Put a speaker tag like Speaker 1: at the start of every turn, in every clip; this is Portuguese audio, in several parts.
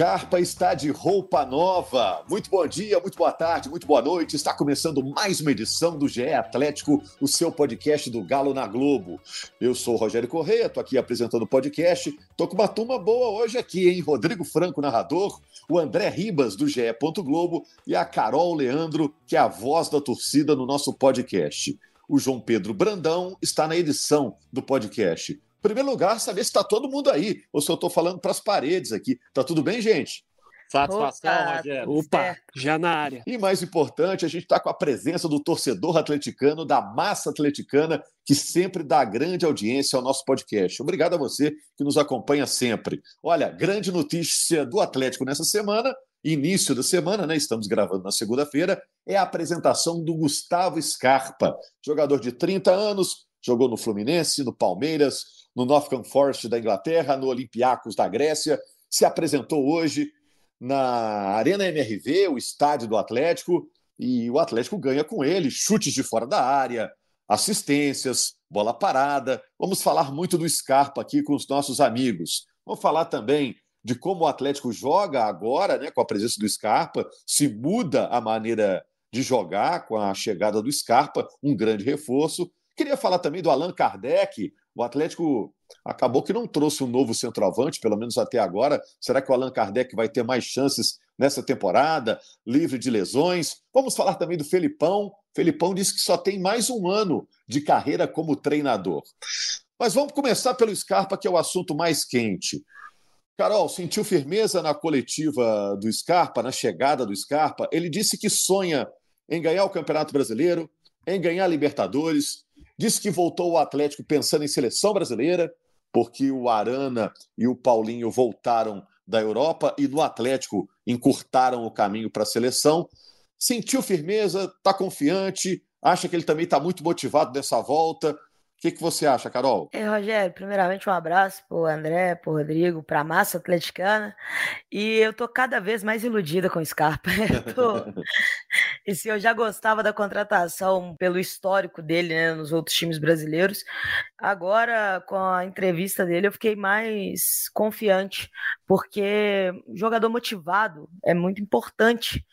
Speaker 1: Scarpa está de roupa nova. Muito bom dia, muito boa tarde, muito boa noite. Está começando mais uma edição do GE Atlético, o seu podcast do Galo na Globo. Eu sou o Rogério Correia, estou aqui apresentando o podcast. Estou com uma turma boa hoje aqui, hein? Rodrigo Franco, narrador, o André Ribas, do GE. Globo, e a Carol Leandro, que é a voz da torcida no nosso podcast. O João Pedro Brandão está na edição do podcast primeiro lugar, saber se está todo mundo aí, ou se eu estou falando para as paredes aqui. Tá tudo bem, gente?
Speaker 2: Satisfação, Opa, Rogério.
Speaker 3: Opa, já na área.
Speaker 1: E mais importante, a gente está com a presença do torcedor atleticano, da massa atleticana, que sempre dá grande audiência ao nosso podcast. Obrigado a você que nos acompanha sempre. Olha, grande notícia do Atlético nessa semana, início da semana, né? Estamos gravando na segunda-feira, é a apresentação do Gustavo Scarpa, jogador de 30 anos, jogou no Fluminense, no Palmeiras, no Nottingham Forest da Inglaterra, no Olympiacos da Grécia, se apresentou hoje na Arena MRV, o estádio do Atlético, e o Atlético ganha com ele chutes de fora da área, assistências, bola parada. Vamos falar muito do Scarpa aqui com os nossos amigos. Vamos falar também de como o Atlético joga agora, né, com a presença do Scarpa, se muda a maneira de jogar com a chegada do Scarpa, um grande reforço. Queria falar também do Allan Kardec, o Atlético acabou que não trouxe um novo centroavante, pelo menos até agora. Será que o Allan Kardec vai ter mais chances nessa temporada, livre de lesões? Vamos falar também do Felipão. Felipão disse que só tem mais um ano de carreira como treinador. Mas vamos começar pelo Scarpa, que é o assunto mais quente. Carol, sentiu firmeza na coletiva do Scarpa, na chegada do Scarpa? Ele disse que sonha em ganhar o Campeonato Brasileiro, em ganhar a Libertadores, Disse que voltou ao Atlético pensando em seleção brasileira, porque o Arana e o Paulinho voltaram da Europa e no Atlético encurtaram o caminho para a seleção. Sentiu firmeza, está confiante, acha que ele também está muito motivado nessa volta que, que você acha, Carol?
Speaker 4: É, Rogério, primeiramente um abraço para o André, para o Rodrigo, para a massa atleticana. E eu tô cada vez mais iludida com o Scarpa. Eu tô... e se eu já gostava da contratação pelo histórico dele né, nos outros times brasileiros, agora com a entrevista dele eu fiquei mais confiante, porque jogador motivado é muito importante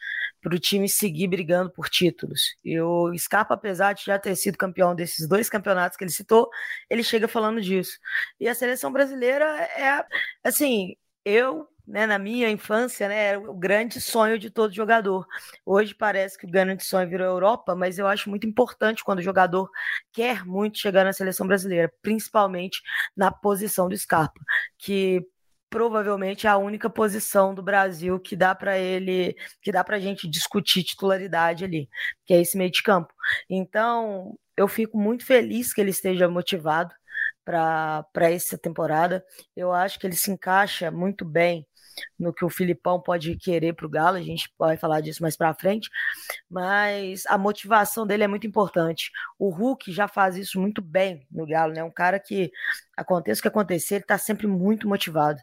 Speaker 4: para o time seguir brigando por títulos. E o Scarpa, apesar de já ter sido campeão desses dois campeonatos que ele citou, ele chega falando disso. E a seleção brasileira é, assim, eu né, na minha infância, né, era o grande sonho de todo jogador. Hoje parece que o grande sonho virou Europa, mas eu acho muito importante quando o jogador quer muito chegar na seleção brasileira, principalmente na posição do Scarpa, que provavelmente a única posição do Brasil que dá para ele, que dá para a gente discutir titularidade ali, que é esse meio de campo. Então, eu fico muito feliz que ele esteja motivado para essa temporada. Eu acho que ele se encaixa muito bem no que o Filipão pode querer para o Galo, a gente vai falar disso mais para frente, mas a motivação dele é muito importante. O Hulk já faz isso muito bem no Galo, né? Um cara que aconteça o que acontecer, ele está sempre muito motivado.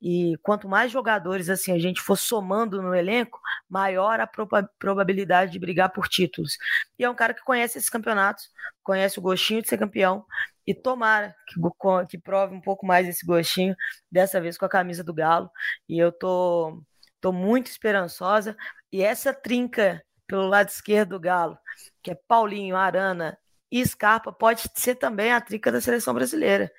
Speaker 4: E quanto mais jogadores assim a gente for somando no elenco, maior a proba probabilidade de brigar por títulos. E é um cara que conhece esses campeonatos, conhece o gostinho de ser campeão e tomara que, que prove um pouco mais esse gostinho, dessa vez com a camisa do Galo. E eu tô, tô muito esperançosa. E essa trinca pelo lado esquerdo do Galo, que é Paulinho, Arana e Scarpa, pode ser também a trinca da seleção brasileira.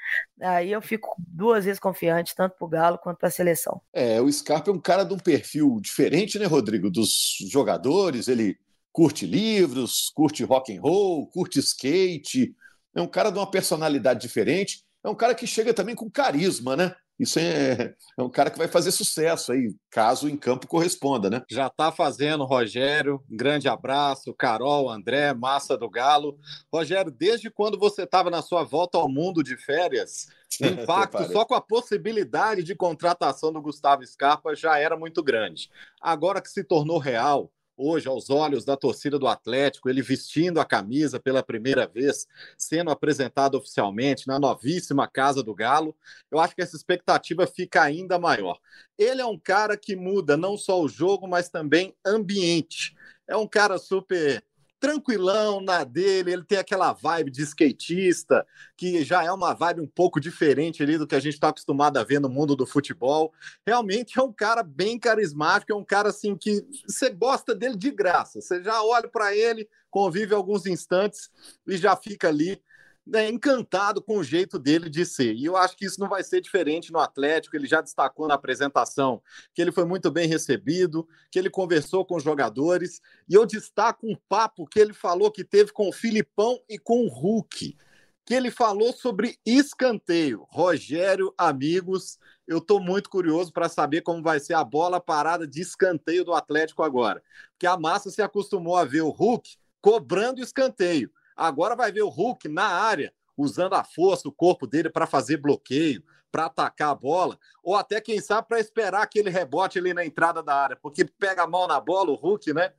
Speaker 4: Aí eu fico duas vezes confiante, tanto para o Galo quanto para a seleção.
Speaker 1: É, o Scarpa é um cara de um perfil diferente, né, Rodrigo? Dos jogadores, ele curte livros, curte rock and roll, curte skate, é um cara de uma personalidade diferente, é um cara que chega também com carisma, né? Isso é, é um cara que vai fazer sucesso aí, caso em campo corresponda, né?
Speaker 2: Já está fazendo, Rogério. grande abraço, Carol, André, massa do Galo. Rogério, desde quando você estava na sua volta ao mundo de férias, o impacto só com a possibilidade de contratação do Gustavo Scarpa já era muito grande. Agora que se tornou real, hoje aos olhos da torcida do Atlético, ele vestindo a camisa pela primeira vez, sendo apresentado oficialmente na novíssima Casa do Galo, eu acho que essa expectativa fica ainda maior. Ele é um cara que muda não só o jogo, mas também ambiente. É um cara super tranquilão na dele, ele tem aquela vibe de skatista, que já é uma vibe um pouco diferente ali do que a gente está acostumado a ver no mundo do futebol. Realmente é um cara bem carismático, é um cara assim que você gosta dele de graça. Você já olha para ele, convive alguns instantes e já fica ali né, encantado com o jeito dele de ser. E eu acho que isso não vai ser diferente no Atlético. Ele já destacou na apresentação que ele foi muito bem recebido, que ele conversou com os jogadores. E eu destaco um papo que ele falou que teve com o Filipão e com o Hulk, que ele falou sobre escanteio. Rogério, amigos, eu estou muito curioso para saber como vai ser a bola parada de escanteio do Atlético agora. Porque a massa se acostumou a ver o Hulk cobrando escanteio. Agora vai ver o Hulk na área, usando a força, o corpo dele para fazer bloqueio, para atacar a bola, ou até, quem sabe, para esperar aquele rebote ali na entrada da área, porque pega mão na bola, o Hulk, né?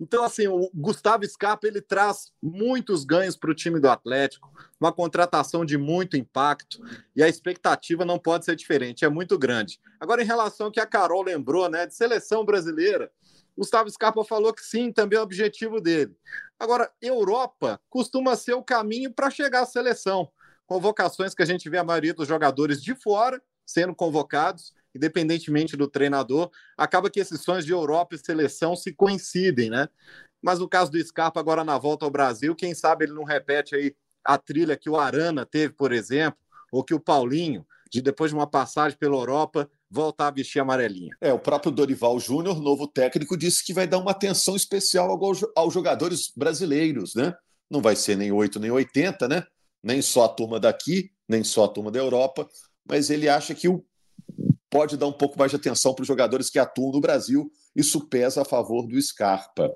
Speaker 2: Então, assim, o Gustavo Scarpa ele traz muitos ganhos para o time do Atlético, uma contratação de muito impacto, e a expectativa não pode ser diferente, é muito grande. Agora, em relação ao que a Carol lembrou, né, de seleção brasileira, Gustavo Scarpa falou que sim, também é o objetivo dele. Agora, Europa costuma ser o caminho para chegar à seleção. Convocações que a gente vê a maioria dos jogadores de fora sendo convocados, independentemente do treinador, acaba que esses sonhos de Europa e seleção se coincidem, né? Mas no caso do Scarpa, agora na volta ao Brasil, quem sabe ele não repete aí a trilha que o Arana teve, por exemplo, ou que o Paulinho, de depois de uma passagem pela Europa, voltar a vestir amarelinha.
Speaker 1: É, o próprio Dorival Júnior, novo técnico, disse que vai dar uma atenção especial aos jogadores brasileiros, né? Não vai ser nem 8 nem 80, né? Nem só a turma daqui, nem só a turma da Europa, mas ele acha que pode dar um pouco mais de atenção para os jogadores que atuam no Brasil. Isso pesa a favor do Scarpa.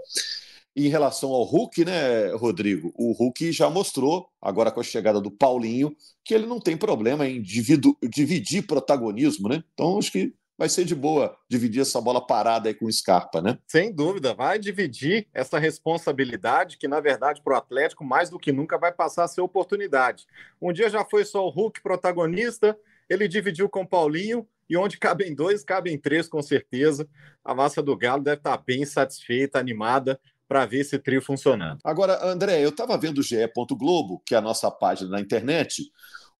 Speaker 1: Em relação ao Hulk, né, Rodrigo? O Hulk já mostrou, agora com a chegada do Paulinho, que ele não tem problema em dividir protagonismo, né? Então acho que vai ser de boa dividir essa bola parada aí com o Scarpa, né?
Speaker 2: Sem dúvida, vai dividir essa responsabilidade que, na verdade, para o Atlético, mais do que nunca, vai passar a ser oportunidade. Um dia já foi só o Hulk protagonista, ele dividiu com o Paulinho, e onde cabem dois, cabem três, com certeza. A massa do Galo deve estar bem satisfeita, animada para ver esse trio funcionando.
Speaker 1: Agora, André, eu estava vendo o GE. Globo, que é a nossa página na internet.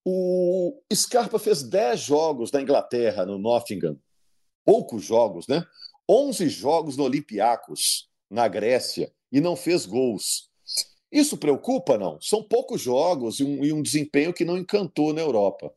Speaker 1: O Scarpa fez 10 jogos na Inglaterra, no Nottingham. Poucos jogos, né? 11 jogos no Olympiacos, na Grécia, e não fez gols. Isso preocupa, não? São poucos jogos e um, e um desempenho que não encantou na Europa.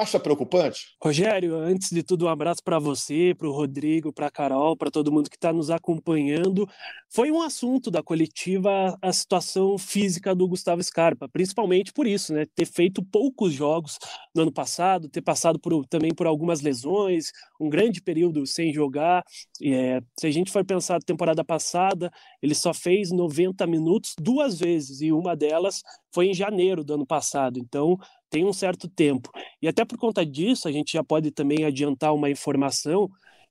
Speaker 1: Acha preocupante?
Speaker 3: Rogério, antes de tudo, um abraço para você, para o Rodrigo, para a Carol, para todo mundo que está nos acompanhando. Foi um assunto da coletiva a situação física do Gustavo Scarpa, principalmente por isso, né? Ter feito poucos jogos no ano passado, ter passado por, também por algumas lesões, um grande período sem jogar. É, se a gente for pensar temporada passada, ele só fez 90 minutos duas vezes, e uma delas foi em janeiro do ano passado. Então, tem um certo tempo. E até por conta disso, a gente já pode também adiantar uma informação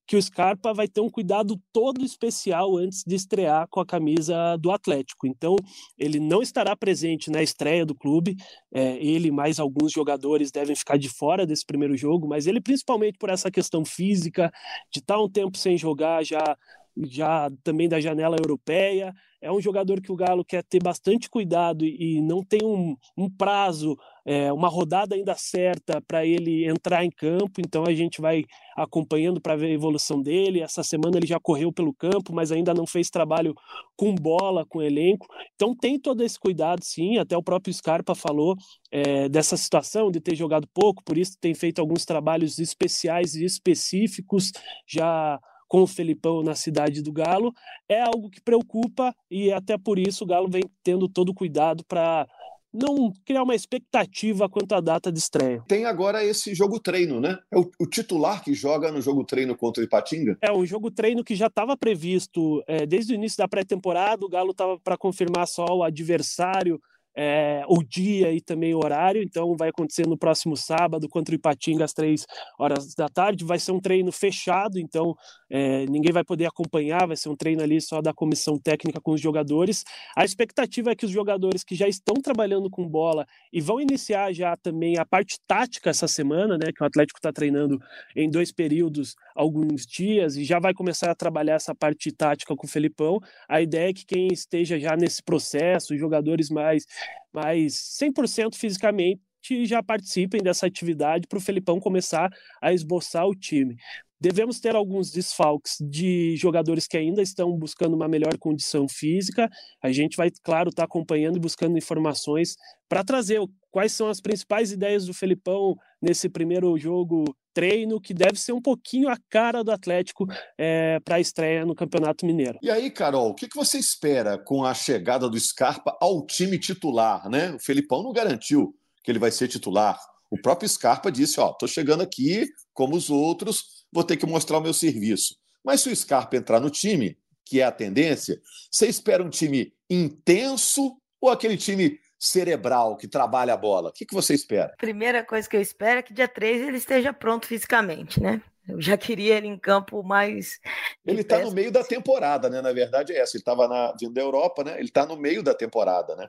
Speaker 3: que o Scarpa vai ter um cuidado todo especial antes de estrear com a camisa do Atlético. Então, ele não estará presente na estreia do clube. É, ele mais alguns jogadores devem ficar de fora desse primeiro jogo, mas ele, principalmente por essa questão física, de estar um tempo sem jogar, já, já também da janela europeia, é um jogador que o Galo quer ter bastante cuidado e, não tem um, um prazo, é, uma rodada ainda certa para ele entrar em campo. Então a gente vai acompanhando para ver a evolução dele. Essa semana ele já correu pelo campo, mas ainda não fez trabalho com bola, com elenco. Então tem todo esse cuidado, sim. Até o próprio Scarpa falou é, dessa situação de ter jogado pouco, por isso tem feito alguns trabalhos especiais e específicos já com o Felipão na cidade do Galo, é algo que preocupa e até por isso o Galo vem tendo todo o cuidado para não criar uma expectativa quanto à data de estreia.
Speaker 1: Tem agora esse jogo treino, né? É o, o titular que joga no jogo treino contra o Ipatinga?
Speaker 3: É um jogo treino que já estava previsto é, desde o início da pré-temporada. O Galo estava para confirmar só o adversário é, o dia e também o horário. Então, vai acontecer no próximo sábado contra o Ipatinga às três horas da tarde. Vai ser um treino fechado, então é, ninguém vai poder acompanhar. Vai ser um treino ali só da comissão técnica com os jogadores. A expectativa é que os jogadores que já estão trabalhando com bola e vão iniciar já também a parte tática essa semana, né? Que o Atlético está treinando em dois períodos, alguns dias, e já vai começar a trabalhar essa parte tática com o Felipão. A ideia é que quem esteja já nesse processo, os jogadores mais, mais 100% fisicamente, já participem dessa atividade para o Felipão começar a esboçar o time. Devemos ter alguns desfalques de jogadores que ainda estão buscando uma melhor condição física. A gente vai, claro, estar tá acompanhando e buscando informações para trazer quais são as principais ideias do Felipão nesse primeiro jogo treino, que deve ser um pouquinho a cara do Atlético é, para a estreia no Campeonato Mineiro.
Speaker 1: E aí, Carol, o que, que você espera com a chegada do Scarpa ao time titular? Né? O Felipão não garantiu que ele vai ser titular. O próprio Scarpa disse: Ó, tô chegando aqui como os outros, vou ter que mostrar o meu serviço. Mas se o Scarpa entrar no time, que é a tendência, você espera um time intenso ou aquele time cerebral que trabalha a bola? O que, que você espera?
Speaker 4: Primeira coisa que eu espero é que dia 3 ele esteja pronto fisicamente, né? Eu já queria ele em campo mais.
Speaker 1: Ele está no meio da temporada, né? Na verdade é essa. Ele estava vindo da Europa, né? Ele está no meio da temporada, né?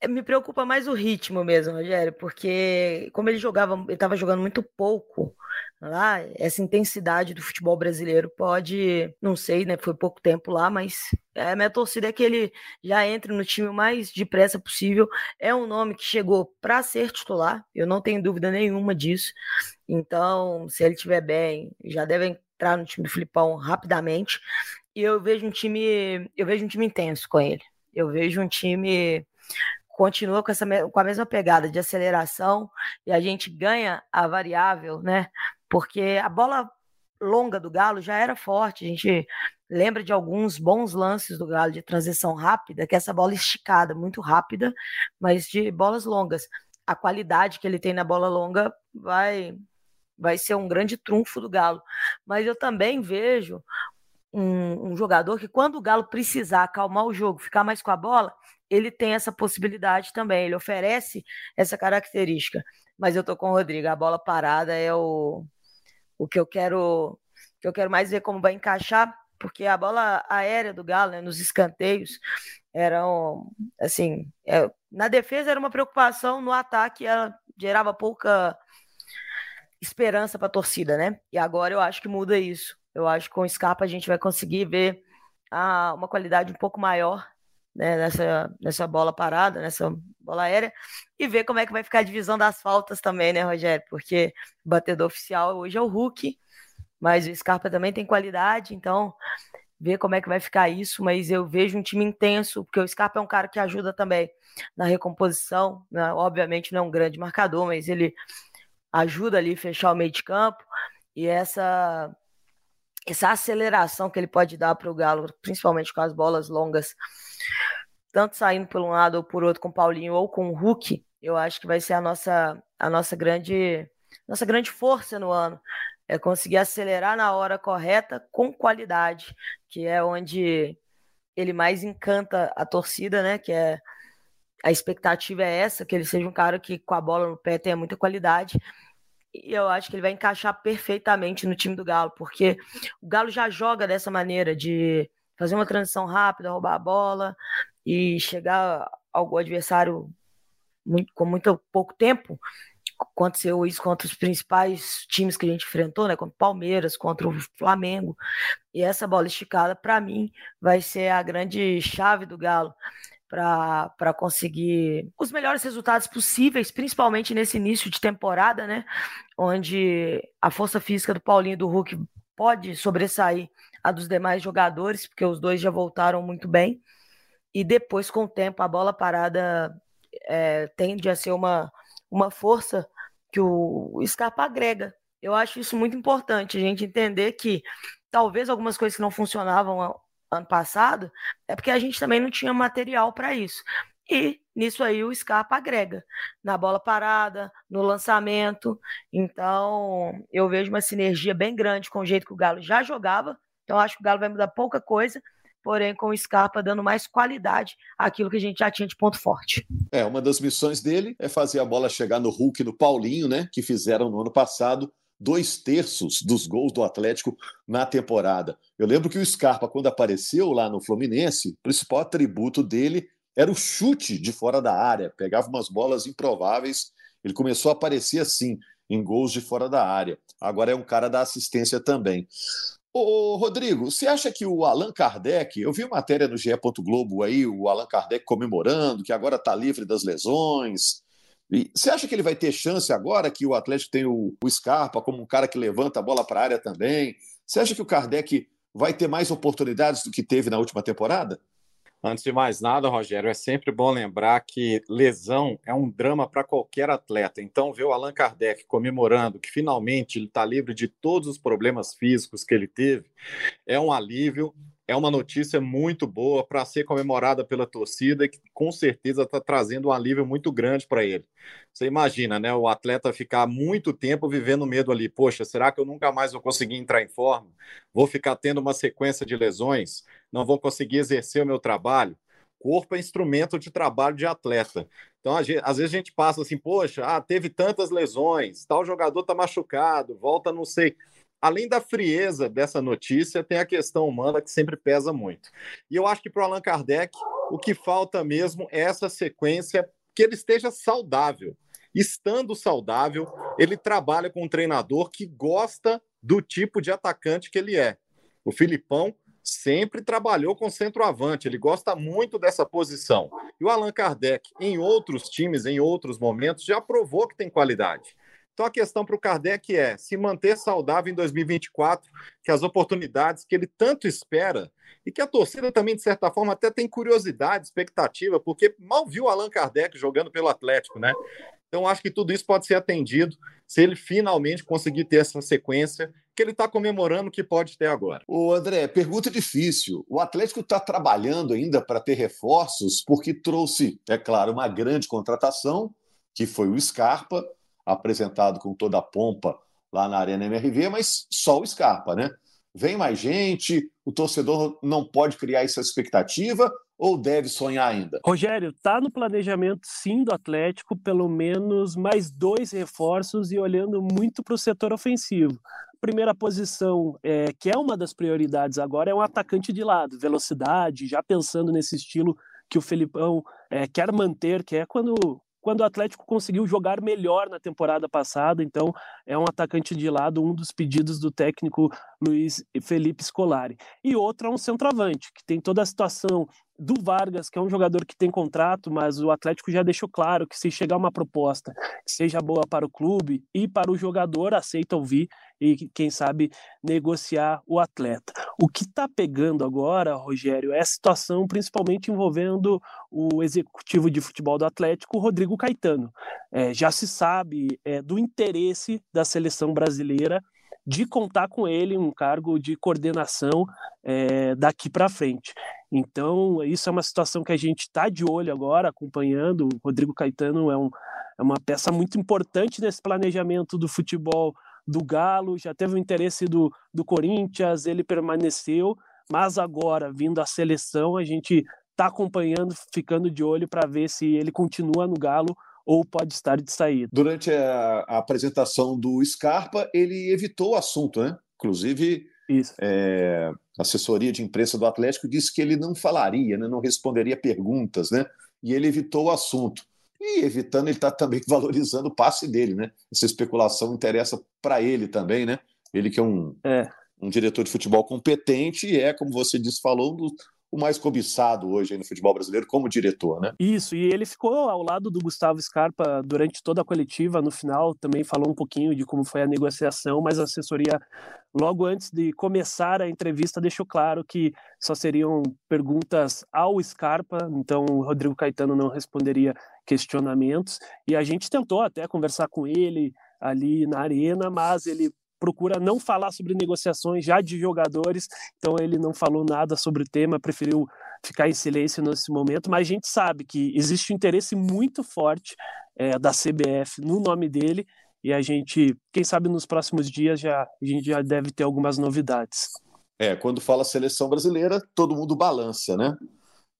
Speaker 4: É, me preocupa mais o ritmo mesmo, Rogério, porque como ele jogava, ele estava jogando muito pouco lá, essa intensidade do futebol brasileiro pode, não sei, né? Foi pouco tempo lá, mas a minha torcida é que ele já entre no time o mais depressa possível. É um nome que chegou para ser titular, eu não tenho dúvida nenhuma disso. Então, se ele estiver bem, já deve entrar no time do Filipão rapidamente. E eu vejo um time, eu vejo um time intenso com ele. Eu vejo um time continua com, essa, com a mesma pegada de aceleração e a gente ganha a variável, né? Porque a bola longa do Galo já era forte. A gente lembra de alguns bons lances do Galo de transição rápida, que é essa bola esticada, muito rápida, mas de bolas longas. A qualidade que ele tem na bola longa vai vai ser um grande trunfo do Galo. Mas eu também vejo um, um, jogador que, quando o Galo precisar acalmar o jogo, ficar mais com a bola, ele tem essa possibilidade também, ele oferece essa característica. Mas eu tô com o Rodrigo, a bola parada é o, o que eu quero que eu quero mais ver como vai encaixar, porque a bola aérea do Galo, né, nos escanteios, eram assim, é, na defesa era uma preocupação, no ataque ela gerava pouca esperança para a torcida, né? E agora eu acho que muda isso. Eu acho que com o Scarpa a gente vai conseguir ver ah, uma qualidade um pouco maior né, nessa, nessa bola parada, nessa bola aérea, e ver como é que vai ficar a divisão das faltas também, né, Rogério? Porque o batedor oficial hoje é o Hulk, mas o Scarpa também tem qualidade, então ver como é que vai ficar isso, mas eu vejo um time intenso, porque o Scarpa é um cara que ajuda também na recomposição, né? obviamente não é um grande marcador, mas ele ajuda ali a fechar o meio de campo, e essa essa aceleração que ele pode dar para o Galo, principalmente com as bolas longas, tanto saindo por um lado ou por outro com o Paulinho ou com o Hulk, eu acho que vai ser a nossa, a nossa grande nossa grande força no ano. É conseguir acelerar na hora correta com qualidade, que é onde ele mais encanta a torcida, né? Que é a expectativa é essa, que ele seja um cara que com a bola no pé tenha muita qualidade. E eu acho que ele vai encaixar perfeitamente no time do Galo, porque o Galo já joga dessa maneira de fazer uma transição rápida, roubar a bola e chegar ao adversário muito, com muito pouco tempo. Aconteceu isso contra os principais times que a gente enfrentou, né? Contra o Palmeiras, contra o Flamengo. E essa bola esticada, para mim, vai ser a grande chave do Galo para conseguir os melhores resultados possíveis, principalmente nesse início de temporada, né? Onde a força física do Paulinho e do Hulk pode sobressair a dos demais jogadores, porque os dois já voltaram muito bem. E depois, com o tempo, a bola parada é, tende a ser uma, uma força que o, Scarpa agrega. Eu acho isso muito importante, a gente entender que talvez algumas coisas que não funcionavam ano passado, é porque a gente também não tinha material para isso. E nisso aí o Scarpa agrega na bola parada, no lançamento. Então, eu vejo uma sinergia bem grande com o jeito que o Galo já jogava. Então, acho que o Galo vai mudar pouca coisa, porém com o Scarpa dando mais qualidade àquilo que a gente já tinha de ponto forte.
Speaker 1: É, uma das missões dele é fazer a bola chegar no Hulk e no Paulinho, né? Que fizeram no ano passado dois terços dos gols do Atlético na temporada. Eu lembro que o Scarpa, quando apareceu lá no Fluminense, o principal atributo dele era o chute de fora da área, pegava umas bolas improváveis. Ele começou a aparecer assim, em gols de fora da área. Agora é um cara da assistência também. Ô, Rodrigo, você acha que o Allan Kardec, eu vi uma matéria no GE. Globo aí, o Allan Kardec comemorando que agora está livre das lesões. E você acha que ele vai ter chance agora que o Atlético tem o, o Scarpa como um cara que levanta a bola para a área também? Você acha que o Kardec vai ter mais oportunidades do que teve na última temporada?
Speaker 2: Antes de mais nada, Rogério, é sempre bom lembrar que lesão é um drama para qualquer atleta. Então, ver o Allan Kardec comemorando que finalmente ele está livre de todos os problemas físicos que ele teve é um alívio, é uma notícia muito boa para ser comemorada pela torcida que com certeza está trazendo um alívio muito grande para ele. Você imagina, né? O atleta ficar muito tempo vivendo medo ali. Poxa, será que eu nunca mais vou conseguir entrar em forma? Vou ficar tendo uma sequência de lesões? Não vou conseguir exercer o meu trabalho? Corpo é instrumento de trabalho de atleta. Então, às vezes a gente passa assim, poxa, ah, teve tantas lesões, tal jogador está machucado, volta não sei além da frieza dessa notícia, tem a questão humana que sempre pesa muito. E eu acho que para o Allan Kardec, o que falta mesmo é essa sequência que ele esteja saudável. Estando saudável, ele trabalha com um treinador que gosta do tipo de atacante que ele é. O Filipão sempre trabalhou com centroavante, ele gosta muito dessa posição. E o Allan Kardec, em outros times, em outros momentos, já provou que tem qualidade. Então a questão para o Kardec é se manter saudável em 2024, que as oportunidades que ele tanto espera e que a torcida também, de certa forma, até tem curiosidade, expectativa, porque mal viu Allan Kardec jogando pelo Atlético, né? Então acho que tudo isso pode ser atendido se ele finalmente conseguir ter essa sequência que ele está comemorando que pode ter agora.
Speaker 1: O André, pergunta difícil. O Atlético está trabalhando ainda para ter reforços, porque trouxe, é claro, uma grande contratação, que foi o Scarpa, apresentado com toda a pompa lá na Arena MRV, mas só o Scarpa, né? Vem mais gente, o torcedor não pode criar essa expectativa ou deve sonhar ainda?
Speaker 3: Rogério, tá no planejamento sim do Atlético, pelo menos mais dois reforços e olhando muito para o setor ofensivo. Primeira posição, é, que é uma das prioridades agora, é um atacante de lado, velocidade, já pensando nesse estilo que o Felipão é, quer manter, que é quando quando o Atlético conseguiu jogar melhor na temporada passada. Então, é um atacante de lado, um dos pedidos do técnico Luiz Felipe Scolari. E outro é um centroavante, que tem toda a situação do Vargas, que é um jogador que tem contrato, mas o Atlético já deixou claro que se chegar uma proposta que seja boa para o clube e para o jogador, aceita ouvir e, quem sabe, negociar o atleta. O que está pegando agora, Rogério, é a situação principalmente envolvendo o executivo de futebol do Atlético, Rodrigo Caetano. É, já se sabe é, do interesse da seleção brasileira de contar com ele um cargo de coordenação é, daqui para frente. Então, isso é uma situação que a gente está de olho agora, acompanhando. O Rodrigo Caetano é, um, é uma peça muito importante nesse planejamento do futebol do Galo, já teve o interesse do, do Corinthians, ele permaneceu, mas agora, vindo a seleção, a gente está acompanhando, ficando de olho para ver se ele continua no Galo ou pode estar de saída.
Speaker 1: Durante a, a apresentação do Scarpa, ele evitou o assunto, né? Inclusive, é, a assessoria de imprensa do Atlético disse que ele não falaria, né? não responderia perguntas, né? E ele evitou o assunto. E evitando, ele está também valorizando o passe dele, né? Essa especulação interessa para ele também, né? Ele que é um, é. um diretor de futebol competente e é, como você disse, falou, um dos o mais cobiçado hoje no futebol brasileiro como diretor, né?
Speaker 3: Isso, e ele ficou ao lado do Gustavo Scarpa durante toda a coletiva, no final também falou um pouquinho de como foi a negociação, mas a assessoria, logo antes de começar a entrevista, deixou claro que só seriam perguntas ao Scarpa, então o Rodrigo Caetano não responderia questionamentos, e a gente tentou até conversar com ele ali na arena, mas ele procura não falar sobre negociações já de jogadores, então ele não falou nada sobre o tema, preferiu ficar em silêncio nesse momento, mas a gente sabe que existe um interesse muito forte é, da CBF no nome dele e a gente, quem sabe nos próximos dias já a gente já deve ter algumas novidades.
Speaker 1: É, quando fala seleção brasileira, todo mundo balança, né?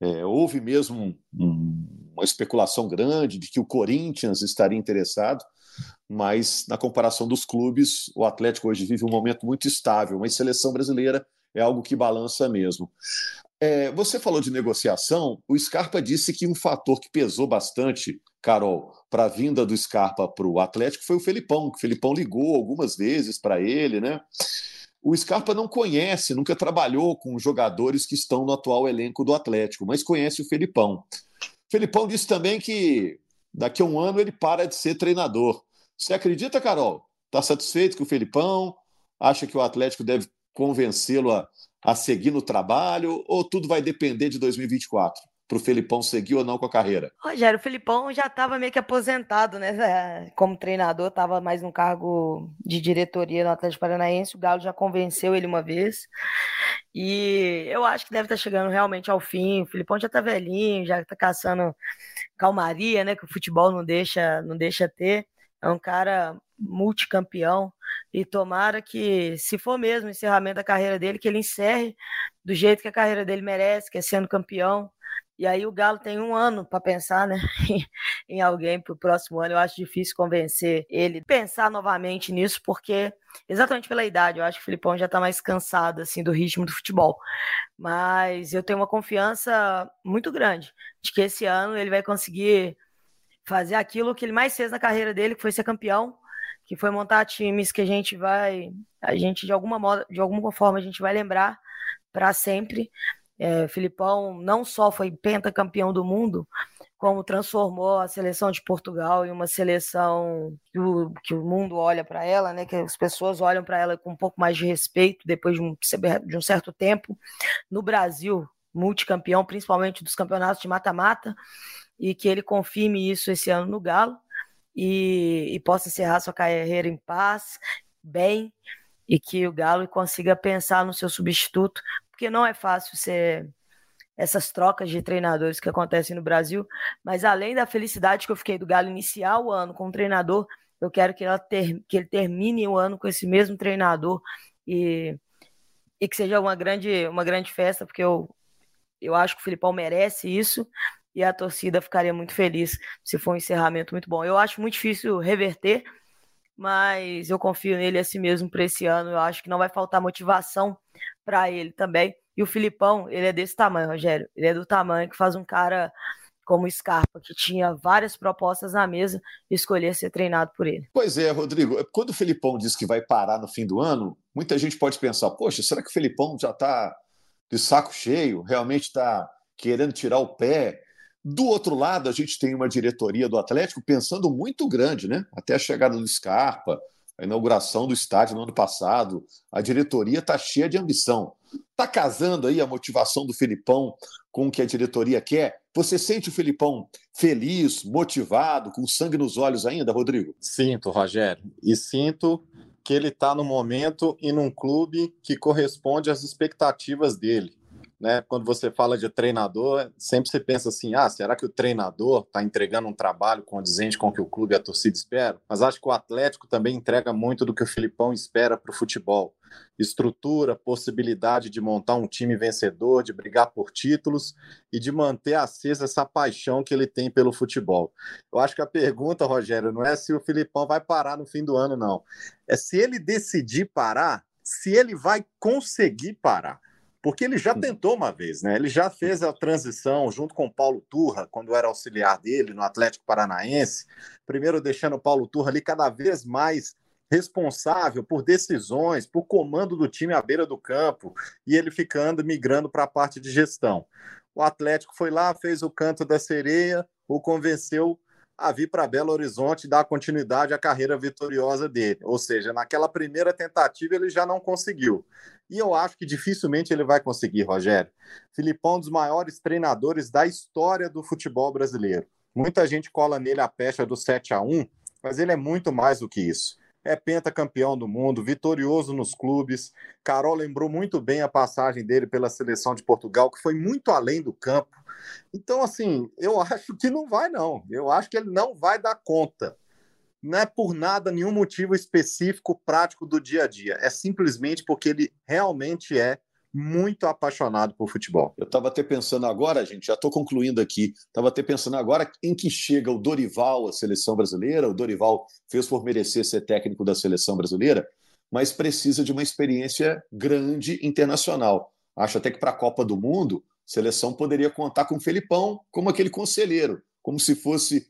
Speaker 1: É, houve mesmo um, uma especulação grande de que o Corinthians estaria interessado, mas na comparação dos clubes, o Atlético hoje vive um momento muito estável, mas seleção brasileira é algo que balança mesmo. É, você falou de negociação, o Scarpa disse que um fator que pesou bastante, Carol, para a vinda do Scarpa para o Atlético foi o Felipão, o Felipão ligou algumas vezes para ele, né? O Scarpa não conhece, nunca trabalhou com jogadores que estão no atual elenco do Atlético, mas conhece o Felipão. O Felipão disse também que daqui a um ano ele para de ser treinador. Você acredita, Carol? Está satisfeito com o Felipão? Acha que o Atlético deve convencê-lo a, a seguir no trabalho? Ou tudo vai depender de 2024? para o Felipão seguir ou não com a carreira?
Speaker 4: Rogério, o Felipão já estava meio que aposentado, né? É, como treinador, estava mais no cargo de diretoria no Atlético Paranaense. O Galo já convenceu ele uma vez. E eu acho que deve estar tá chegando realmente ao fim. O Filipão já está velhinho, já está caçando calmaria, né? Que o futebol não deixa, não deixa ter. É um cara multicampeão. E tomara que, se for mesmo o encerramento da carreira dele, que ele encerre do jeito que a carreira dele merece, que é sendo campeão e aí o Galo tem um ano para pensar, né, em alguém para o próximo ano. Eu acho difícil convencer ele pensar novamente nisso, porque exatamente pela idade, eu acho que o Filipão já está mais cansado assim do ritmo do futebol. Mas eu tenho uma confiança muito grande de que esse ano ele vai conseguir fazer aquilo que ele mais fez na carreira dele, que foi ser campeão, que foi montar times que a gente vai, a gente de alguma modo, de alguma forma a gente vai lembrar para sempre. É, Filipão não só foi pentacampeão do mundo, como transformou a seleção de Portugal em uma seleção que o, que o mundo olha para ela, né, que as pessoas olham para ela com um pouco mais de respeito depois de um, de um certo tempo. No Brasil, multicampeão, principalmente dos campeonatos de mata-mata, e que ele confirme isso esse ano no Galo e, e possa encerrar sua carreira em paz, bem, e que o Galo consiga pensar no seu substituto, porque não é fácil ser essas trocas de treinadores que acontecem no Brasil, mas além da felicidade que eu fiquei do Galo iniciar o ano com um treinador, eu quero que, ter, que ele termine o ano com esse mesmo treinador e, e que seja uma grande, uma grande festa, porque eu, eu acho que o Filipão merece isso e a torcida ficaria muito feliz se for um encerramento muito bom. Eu acho muito difícil reverter, mas eu confio nele assim mesmo para esse ano. Eu acho que não vai faltar motivação para ele também. E o Filipão, ele é desse tamanho, Rogério. Ele é do tamanho que faz um cara como o Scarpa, que tinha várias propostas na mesa, escolher ser treinado por ele.
Speaker 1: Pois é, Rodrigo. Quando o Filipão diz que vai parar no fim do ano, muita gente pode pensar: poxa, será que o Filipão já está de saco cheio? Realmente está querendo tirar o pé? Do outro lado, a gente tem uma diretoria do Atlético pensando muito grande, né? Até a chegada do Scarpa, a inauguração do estádio no ano passado, a diretoria está cheia de ambição. Está casando aí a motivação do Filipão com o que a diretoria quer? Você sente o Filipão feliz, motivado, com sangue nos olhos ainda, Rodrigo?
Speaker 2: Sinto, Rogério. E sinto que ele está no momento e num clube que corresponde às expectativas dele né? Quando você fala de treinador, sempre você pensa assim: ah, será que o treinador está entregando um trabalho condizente com o que o clube e a torcida esperam? Mas acho que o Atlético também entrega muito do que o Filipão espera para o futebol. Estrutura, possibilidade de montar um time vencedor, de brigar por títulos e de manter acesa essa paixão que ele tem pelo futebol. Eu acho que a pergunta, Rogério, não é se o Filipão vai parar no fim do ano, não. É se ele decidir parar, se ele vai conseguir parar. Porque ele já tentou uma vez, né? Ele já fez a transição junto com o Paulo Turra, quando era auxiliar dele no Atlético Paranaense. Primeiro deixando o Paulo Turra ali cada vez mais responsável por decisões, por comando do time à beira do campo, e ele ficando migrando para a parte de gestão. O Atlético foi lá, fez o canto da sereia, o convenceu a vir para Belo Horizonte e dar continuidade à carreira vitoriosa dele. Ou seja, naquela primeira tentativa ele já não conseguiu. E eu acho que dificilmente ele vai conseguir, Rogério. Filipão, um dos maiores treinadores da história do futebol brasileiro. Muita gente cola nele a pecha do 7 a 1 mas ele é muito mais do que isso. É pentacampeão do mundo, vitorioso nos clubes. Carol lembrou muito bem a passagem dele pela seleção de Portugal, que foi muito além do campo. Então, assim, eu acho que não vai, não. Eu acho que ele não vai dar conta. Não é por nada, nenhum motivo específico, prático do dia a dia. É simplesmente porque ele realmente é muito apaixonado por futebol.
Speaker 1: Eu estava até pensando agora, gente, já estou concluindo aqui, estava até pensando agora em que chega o Dorival à seleção brasileira. O Dorival fez por merecer ser técnico da seleção brasileira, mas precisa de uma experiência grande internacional. Acho até que para a Copa do Mundo, a seleção poderia contar com o Felipão como aquele conselheiro, como se fosse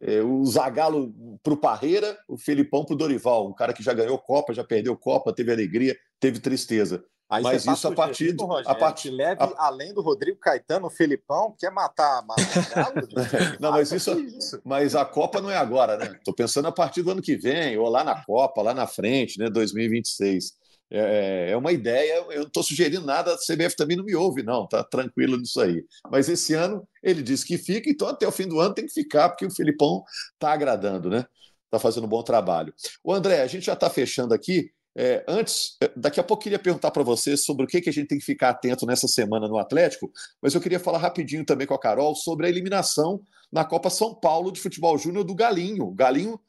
Speaker 1: é, o Zagallo para o Parreira, o Felipão para o Dorival, um cara que já ganhou Copa, já perdeu Copa, teve alegria, teve tristeza.
Speaker 2: Aí Mas tá isso a partir do Rogério, a partir leve a... além do Rodrigo Caetano, o Felipão quer matar, matar Galo,
Speaker 1: Não, mas isso, isso, mas a Copa não é agora, né? Estou pensando a partir do ano que vem ou lá na Copa, lá na frente, né, 2026. É, é uma ideia, eu não estou sugerindo nada, a CBF também não me ouve, não, tá tranquilo nisso aí. Mas esse ano ele disse que fica, então até o fim do ano tem que ficar, porque o Felipão está agradando, né? Está fazendo um bom trabalho. O André, a gente já está fechando aqui. É, antes, é, daqui a pouco eu queria perguntar para você sobre o que, que a gente tem que ficar atento nessa semana no Atlético, mas eu queria falar rapidinho também com a Carol sobre a eliminação na Copa São Paulo de Futebol Júnior do Galinho. O Galinho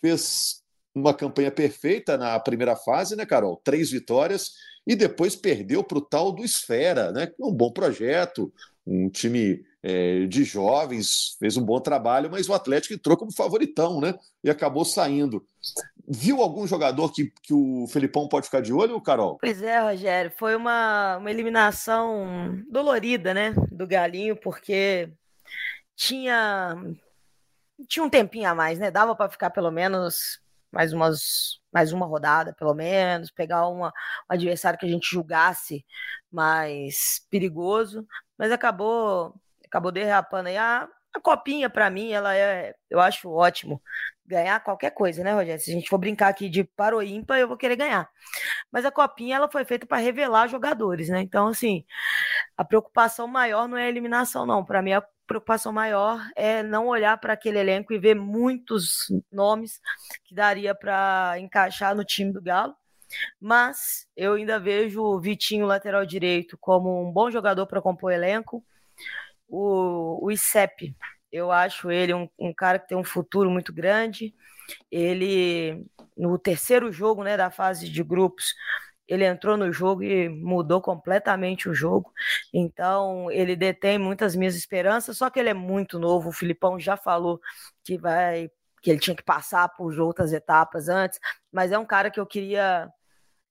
Speaker 1: fez uma campanha perfeita na primeira fase, né, Carol? Três vitórias e depois perdeu para o tal do Esfera, né? Um bom projeto, um time é, de jovens, fez um bom trabalho, mas o Atlético entrou como favoritão, né? E acabou saindo. Viu algum jogador que, que o Felipão pode ficar de olho, Carol?
Speaker 4: Pois é, Rogério. Foi uma, uma eliminação dolorida, né? Do Galinho, porque tinha, tinha um tempinho a mais, né? Dava para ficar pelo menos mais umas mais uma rodada, pelo menos, pegar uma, um adversário que a gente julgasse mais perigoso, mas acabou acabou derrapando aí. A, a copinha, para mim, ela é, eu acho ótimo ganhar qualquer coisa, né, Rogério? Se a gente for brincar aqui de paro ímpar, eu vou querer ganhar. Mas a copinha ela foi feita para revelar jogadores, né? Então, assim, a preocupação maior não é a eliminação, não. Para mim, a preocupação maior é não olhar para aquele elenco e ver muitos nomes que daria para encaixar no time do Galo. Mas eu ainda vejo o Vitinho, lateral direito, como um bom jogador para compor o elenco. O, o ICEP, eu acho ele um, um, cara que tem um futuro muito grande. Ele, no terceiro jogo né, da fase de grupos, ele entrou no jogo e mudou completamente o jogo. Então, ele detém muitas minhas esperanças, só que ele é muito novo. O Filipão já falou que vai que ele tinha que passar por outras etapas antes, mas é um cara que eu queria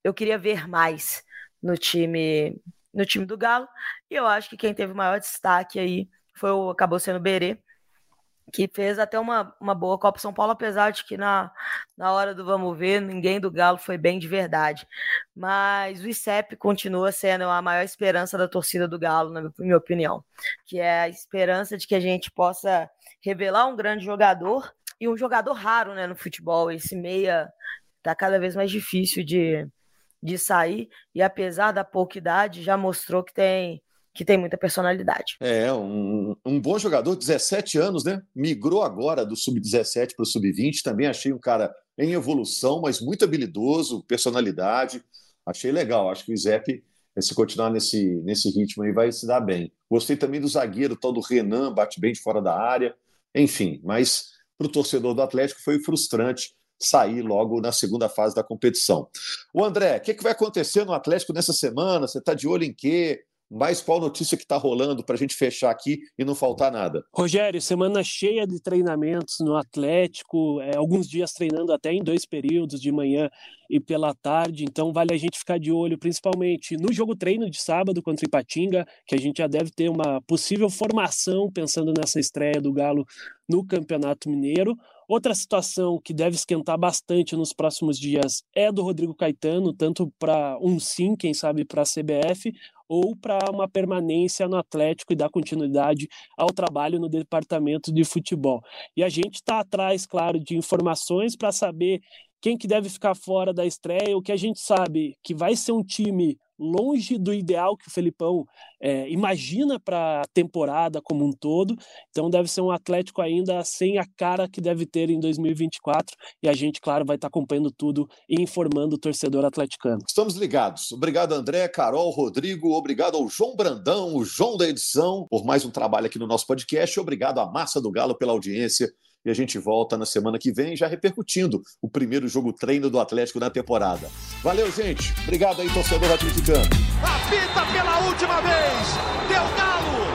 Speaker 4: eu queria ver mais no time no time do Galo. E eu acho que quem teve o maior destaque aí foi o acabou sendo o Berê, que fez até uma, uma boa Copa São Paulo, apesar de que na, na hora do vamos ver, ninguém do Galo foi bem de verdade. Mas o ICEP continua sendo a maior esperança da torcida do Galo, na minha opinião, que é a esperança de que a gente possa revelar um grande jogador e um jogador raro né, no futebol. Esse meia está cada vez mais difícil de, de sair, e apesar da pouca idade, já mostrou que tem que tem muita personalidade.
Speaker 1: É, um, um bom jogador, 17 anos, né? Migrou agora do sub-17 para o sub-20. Também achei um cara em evolução, mas muito habilidoso, personalidade. Achei legal. Acho que o Zep, se continuar nesse, nesse ritmo aí, vai se dar bem. Gostei também do zagueiro, tal do Renan, bate bem de fora da área. Enfim, mas para o torcedor do Atlético foi frustrante sair logo na segunda fase da competição. O André, o que, que vai acontecer no Atlético nessa semana? Você está de olho em quê? Mais qual notícia que está rolando para a gente fechar aqui e não faltar nada?
Speaker 3: Rogério, semana cheia de treinamentos no Atlético, é, alguns dias treinando até em dois períodos, de manhã e pela tarde, então vale a gente ficar de olho principalmente no jogo treino de sábado contra o Ipatinga, que a gente já deve ter uma possível formação pensando nessa estreia do Galo no Campeonato Mineiro. Outra situação que deve esquentar bastante nos próximos dias é do Rodrigo Caetano, tanto para um sim, quem sabe para a CBF, ou para uma permanência no Atlético e dar continuidade ao trabalho no departamento de futebol. E a gente está atrás, claro, de informações para saber quem que deve ficar fora da estreia, o que a gente sabe que vai ser um time longe do ideal que o Felipão é, imagina para a temporada como um todo. Então deve ser um Atlético ainda sem a cara que deve ter em 2024. E a gente, claro, vai estar tá acompanhando tudo e informando o torcedor atleticano.
Speaker 1: Estamos ligados. Obrigado, André, Carol, Rodrigo. Obrigado ao João Brandão, o João da edição, por mais um trabalho aqui no nosso podcast. Obrigado à Massa do Galo pela audiência e a gente volta na semana que vem já repercutindo o primeiro jogo treino do Atlético na temporada. Valeu, gente. Obrigado aí, torcedor atleticano.
Speaker 2: Apita pela última vez. Deu galo.